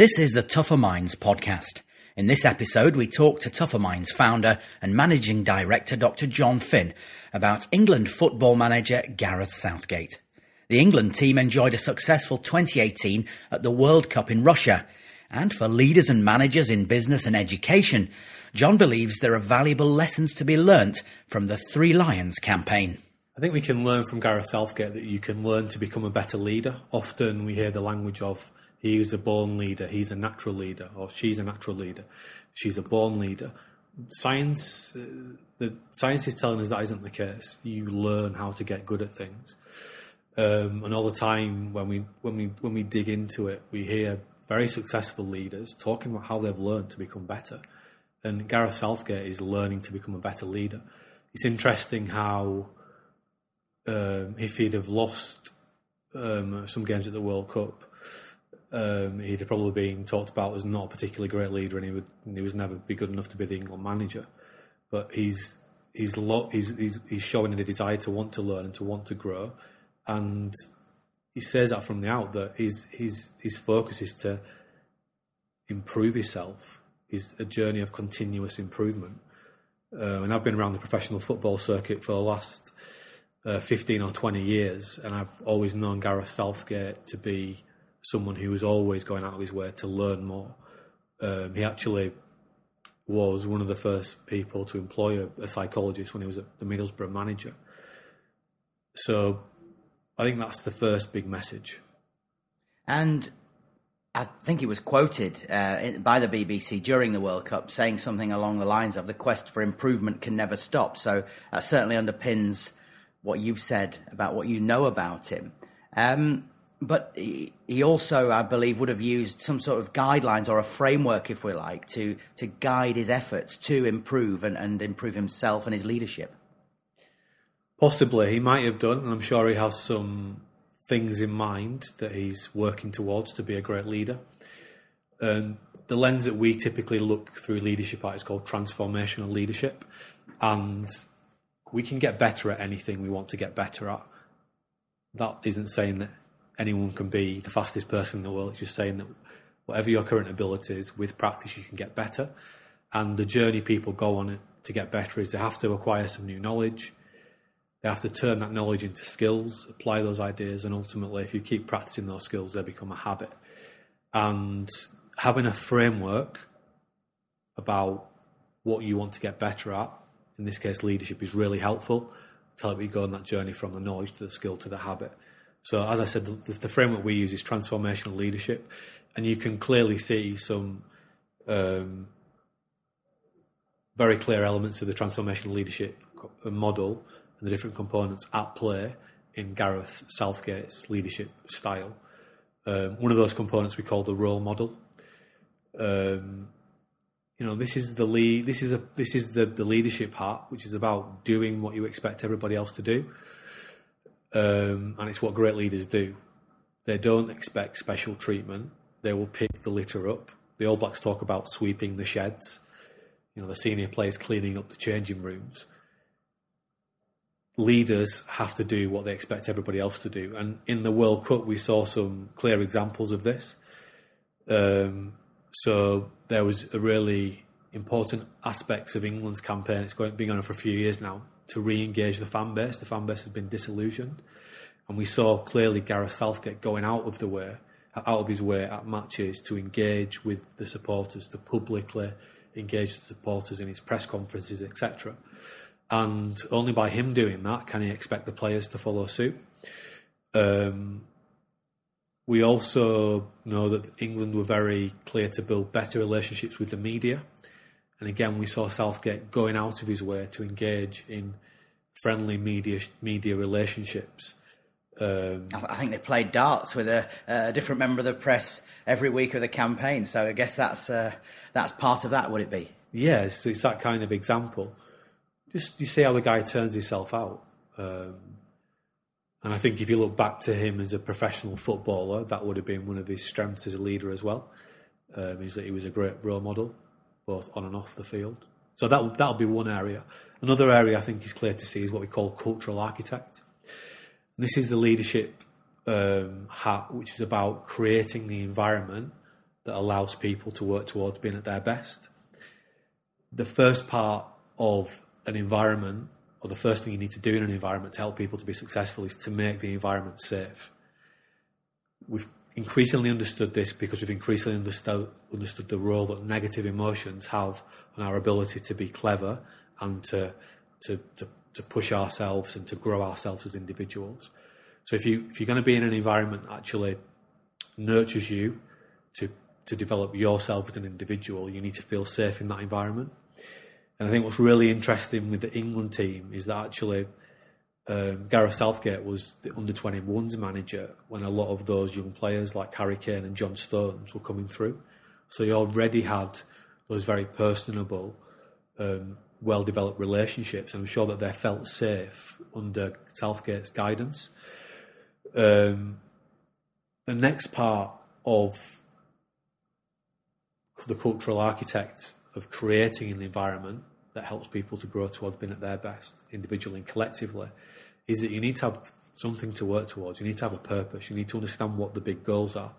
This is the Tougher Minds podcast. In this episode, we talk to Tougher Minds founder and managing director Dr. Jon Finn about England football manager Gareth Southgate. The England team enjoyed a successful 2018 at the World Cup in Russia. And for leaders and managers in business and education, Jon believes there are valuable lessons to be learnt from the Three Lions campaign. I think we can learn from Gareth Southgate that you can learn to become a better leader. Often we hear the language of he a born leader, he's a natural leader, or she's a natural leader, she's a born leader. Science, uh, the science is telling us that isn't the case. You learn how to get good at things, um, and all the time when we when we when we dig into it, we hear very successful leaders talking about how they've learned to become better. And Gareth Southgate is learning to become a better leader. It's interesting how um, if he'd have lost um, some games at the World Cup, um, he'd probably been talked about as not a particularly great leader, and he would he was never be good enough to be the England manager. But he's he's lo- he's, he's he's showing a desire to want to learn and to want to grow, and he says that from the out that his his his focus is to improve himself. Is a journey of continuous improvement. Uh, and I've been around the professional football circuit for the last uh, 15 or 20 years, and I've always known Gareth Southgate to be someone who was always going out of his way to learn more. Um, he actually was one of the first people to employ a, a, psychologist when he was the Middlesbrough manager. So I think that's the first big message. And I think it was quoted uh, by the BBC during the World Cup saying something along the lines of the quest for improvement can never stop. So that certainly underpins what you've said about what you know about him. Um, but he also, I believe, would have used some sort of guidelines or a framework, if we like, to to guide his efforts to improve and, and improve himself and his leadership. Possibly, he might have done, and I'm sure he has some things in mind that he's working towards to be a great leader. Um, the lens that we typically look through leadership at is called transformational leadership, and we can get better at anything we want to get better at. That isn't saying that anyone can be the fastest person in the world. It's just saying that whatever your current abilities, with practice, you can get better. And the journey people go on to get better is they have to acquire some new knowledge. They have to turn that knowledge into skills, apply those ideas, and ultimately, if you keep practicing those skills, they become a habit. And having a framework about what you want to get better at, in this case, leadership, is really helpful to help you go on that journey from the knowledge to the skill to the habit. So, as I said, the, the, framework we use is transformational leadership, and you can clearly see some um, very clear elements of the transformational leadership model and the different components at play in Gareth Southgate's leadership style. Um, one of those components we call the role model. Um, you know, this is the lead. This is a this is the the leadership part, which is about doing what you expect everybody else to do um, and it's what great leaders do. They don't expect special treatment. They will pick the litter up. The All Blacks talk about sweeping the sheds. You know, the senior players cleaning up the changing rooms. Leaders have to do what they expect everybody else to do. And in the World Cup, we saw some clear examples of this. Um, so there was a really important aspects of England's campaign. It's going, been going on for a few years now to re-engage the fan base. The fan base has been disillusioned, and we saw clearly Gareth Southgate going out of the way, out of his way at matches to engage with the supporters, to publicly engage the supporters in his press conferences, etc. And only by him doing that can he expect the players to follow suit. Um, we also know that England were very clear to build better relationships with the media and again, we saw Southgate going out of his way to engage in friendly media media relationships. Um, I think they played darts with a, a, different member of the press every week of the campaign. So I guess that's uh, that's part of that, would it be? Yes, it's that kind of example. Just you see how the guy turns himself out. Um, and I think if you look back to him as a professional footballer, that would have been one of his strengths as a leader as well. Um, is that he was a great role model both on and off the field. So that that'll be one area. Another area I think is clear to see is what we call cultural architect. This is the leadership um, hat, which is about creating the environment that allows people to work towards being at their best. The first part of an environment, or the first thing you need to do in an environment to help people to be successful, is to make the environment safe. We've increasingly understood this because we've increasingly understood, understood the role that negative emotions have on our ability to be clever and to, to, to, to push ourselves and to grow ourselves as individuals. So if you if you're going to be in an environment that actually nurtures you to to develop yourself as an individual, you need to feel safe in that environment. And I think what's really interesting with the England team is that actually um, Gareth Southgate was the under 21s manager when a lot of those young players like Harry Kane and John Stones were coming through. So he already had those very personable, um, well developed relationships, and I'm sure that they felt safe under Southgate's guidance. Um, the next part of the cultural architect of creating an environment that helps people to grow towards being at their best, individually and collectively, is that you need to have something to work towards. You need to have a purpose. You need to understand what the big goals are.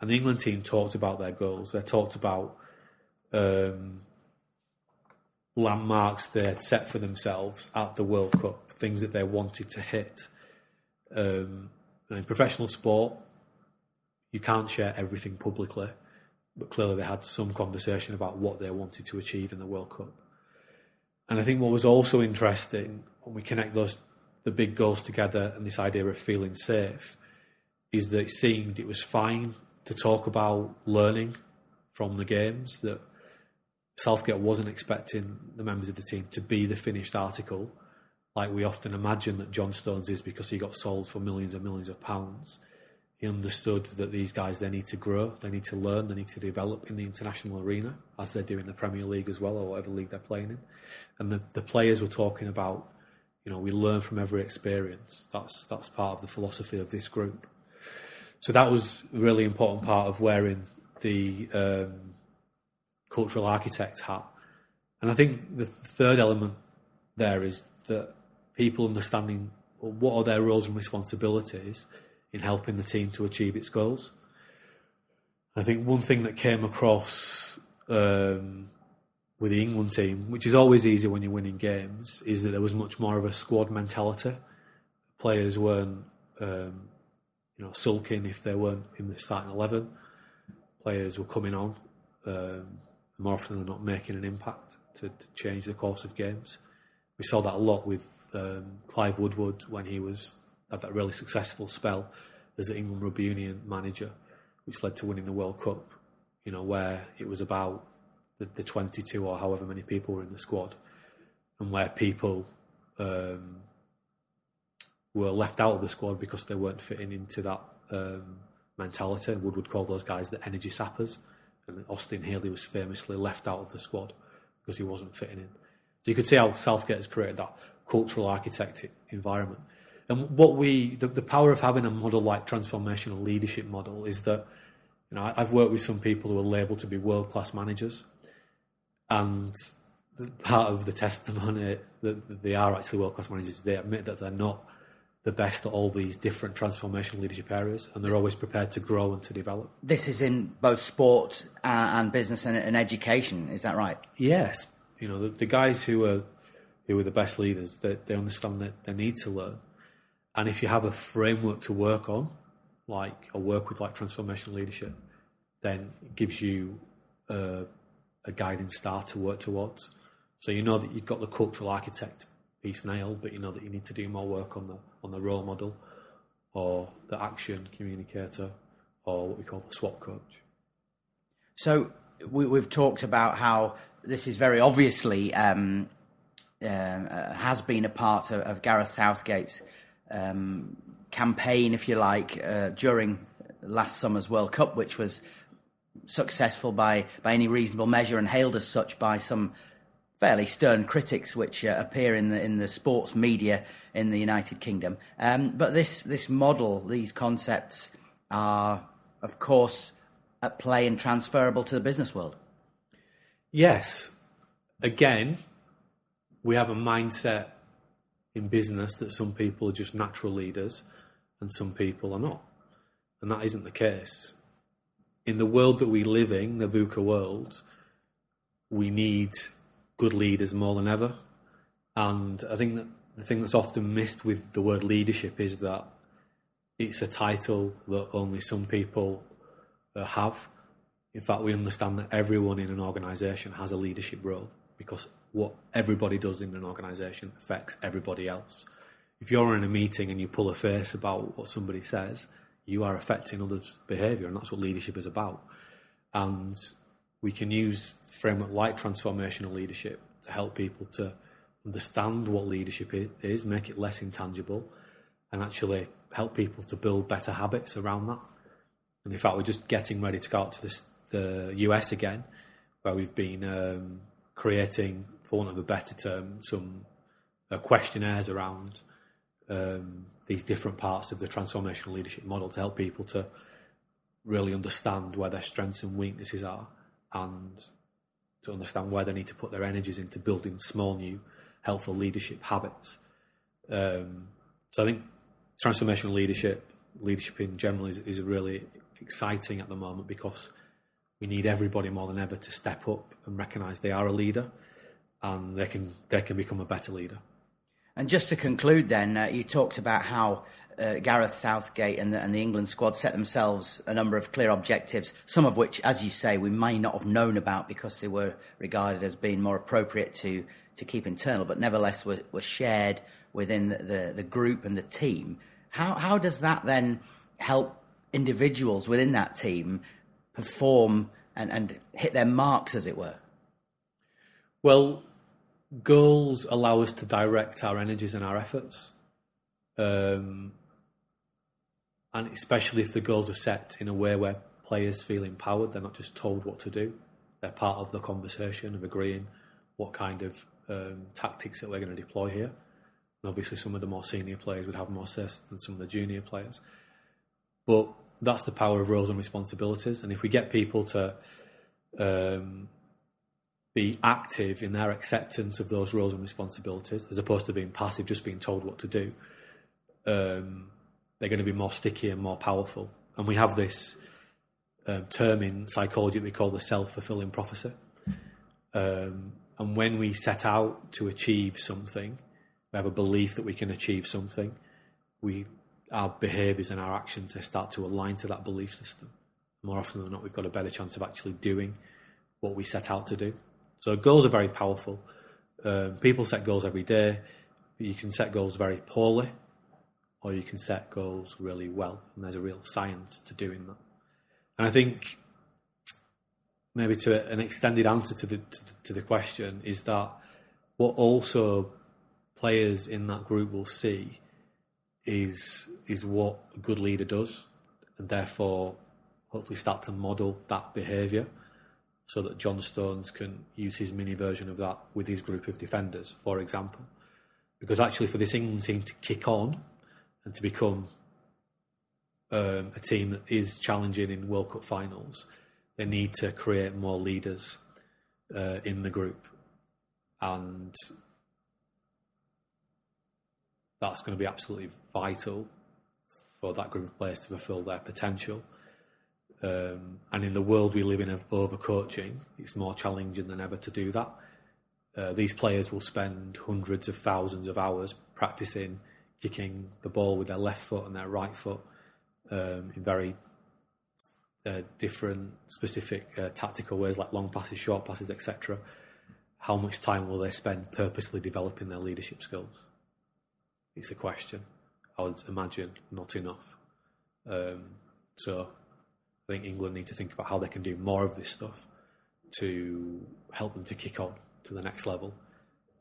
And the England team talked about their goals. They talked about um, landmarks they had set for themselves at the World Cup, things that they wanted to hit. Um, in professional sport, you can't share everything publicly, but clearly they had some conversation about what they wanted to achieve in the World Cup. And I think what was also interesting when we connect those the big goals together and this idea of feeling safe is that it seemed it was fine to talk about learning from the games that Southgate wasn't expecting the members of the team to be the finished article like we often imagine that John Stones is because he got sold for millions and millions of pounds. He understood that these guys they need to grow, they need to learn, they need to develop in the international arena as they do in the Premier League as well or whatever league they're playing in. And the, the players were talking about, you know, we learn from every experience. That's that's part of the philosophy of this group. So that was a really important part of wearing the um, cultural architect hat. And I think the third element there is that people understanding what are their roles and responsibilities in helping the team to achieve its goals. I think one thing that came across um, with the England team, which is always easy when you're winning games, is that there was much more of a squad mentality. Players weren't, um, you know, sulking if they weren't in the starting eleven. Players were coming on um, more often than not, making an impact to, to change the course of games. We saw that a lot with um, Clive Woodward when he was had that really successful spell as the England Rugby Union manager, which led to winning the World Cup. You know, where it was about the, the 22 or however many people were in the squad, and where people um, were left out of the squad because they weren't fitting into that um, mentality. Woodward called those guys the energy sappers, and Austin Healey was famously left out of the squad because he wasn't fitting in. So you could see how Southgate has created that cultural architect environment. And what we, the, the power of having a model like transformational leadership model is that, you know, I've worked with some people who are labelled to be world class managers, and part of the testimony that they are actually world class managers, they admit that they're not the best at all these different transformational leadership areas, and they're always prepared to grow and to develop. This is in both sport and, and business and, and, education. Is that right? Yes. You know, the, the guys who are who are the best leaders, they, they understand that they need to learn. And if you have a framework to work on, like or work with like transformational leadership, then it gives you a, a guiding star to work towards. So you know that you've got the cultural architect piece nailed, but you know that you need to do more work on the on the role model or the action communicator or what we call the SWAT coach. So we, have talked about how this is very obviously um, uh, has been a part of, of Gareth Southgate's um, campaign, if you like, uh, during last summer's World Cup, which was successful by, by any reasonable measure and hailed as such by some fairly stern critics which uh, appear in the in the sports media in the United Kingdom. Um, but this this model, these concepts, are of course at play and transferable to the business world. Yes. Again, we have a mindset in business that some people are just natural leaders and some people are not. And that isn't the case. in the world that we live in, the VUCA world, we need good leaders more than ever. And I think that the thing that's often missed with the word leadership is that it's a title that only some people uh, have. In fact, we understand that everyone in an organisation has a leadership role because what everybody does in an organisation affects everybody else. If you're in a meeting and you pull a face about what somebody says, you are affecting others' behaviour, and that's what leadership is about. And we can use framework like transformational leadership to help people to understand what leadership is, make it less intangible, and actually help people to build better habits around that. And in fact, we're just getting ready to go out to the US again, where we've been um, creating, for want of a better term, some uh, questionnaires around um, these different parts of the transformational leadership model to help people to really understand where their strengths and weaknesses are and to understand where they need to put their energies into building small new helpful leadership habits. Um, so I think transformational leadership, leadership in general, is, is really exciting at the moment because we need everybody more than ever to step up and recognise they are a leader and they can they can become a better leader. And just to conclude, then uh, you talked about how uh, Gareth Southgate and the, and the, England squad set themselves a number of clear objectives, some of which, as you say, we may not have known about because they were regarded as being more appropriate to, to keep internal, but nevertheless were, were shared within the, the, the group and the team. How, how does that then help individuals within that team perform and, and hit their marks, as it were? Well, goals allow us to direct our energies and our efforts. Um, and especially if the goals are set in a way where players feel empowered, they're not just told what to do. They're part of the conversation of agreeing what kind of um, tactics that we're going to deploy here. And obviously, some of the more senior players would have more say than some of the junior players. But that's the power of roles and responsibilities. And if we get people to um, be active in their acceptance of those roles and responsibilities, as opposed to being passive, just being told what to do, um, they're going to be more sticky and more powerful. And we have this um, term in psychology that we call the self fulfilling prophecy. Um, and when we set out to achieve something, we have a belief that we can achieve something. We, our behaviours and our actions they start to align to that belief system. More often than not, we've got a better chance of actually doing what we set out to do. So goals are very powerful. Um, people set goals every day. You can set goals very poorly, or you can set goals really well. And there's a real science to doing that. And I think maybe to an extended answer to the to, to the question is that what also players in that group will see is is what a good leader does, and therefore hopefully start to model that behaviour, so that John Stones can use his mini version of that with his group of defenders, for example. Because actually, for this England team to kick on and to become um, a team that is challenging in World Cup finals, they need to create more leaders uh, in the group, and that's going to be absolutely vital for that group of players to fulfil their potential. Um, and in the world we live in of overcoaching, it's more challenging than ever to do that. Uh, these players will spend hundreds of thousands of hours practicing kicking the ball with their left foot and their right foot um, in very uh, different, specific uh, tactical ways like long passes, short passes, etc. How much time will they spend purposely developing their leadership skills? It's a question. I would imagine not enough. Um, so I think England need to think about how they can do more of this stuff to help them to kick on to the next level.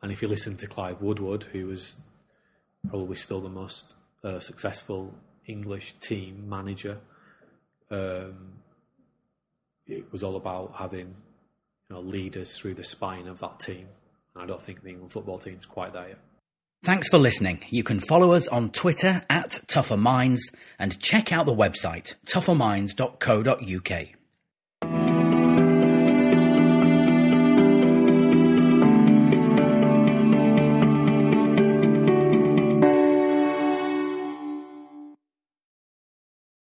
And if you listen to Clive Woodward, who was probably still the most uh, successful English team manager, um, it was all about having you know, leaders through the spine of that team. And I don't think the England football team is quite there yet. Thanks for listening. You can follow us on Twitter at Tougher Minds and check out the website tougherminds.co.uk.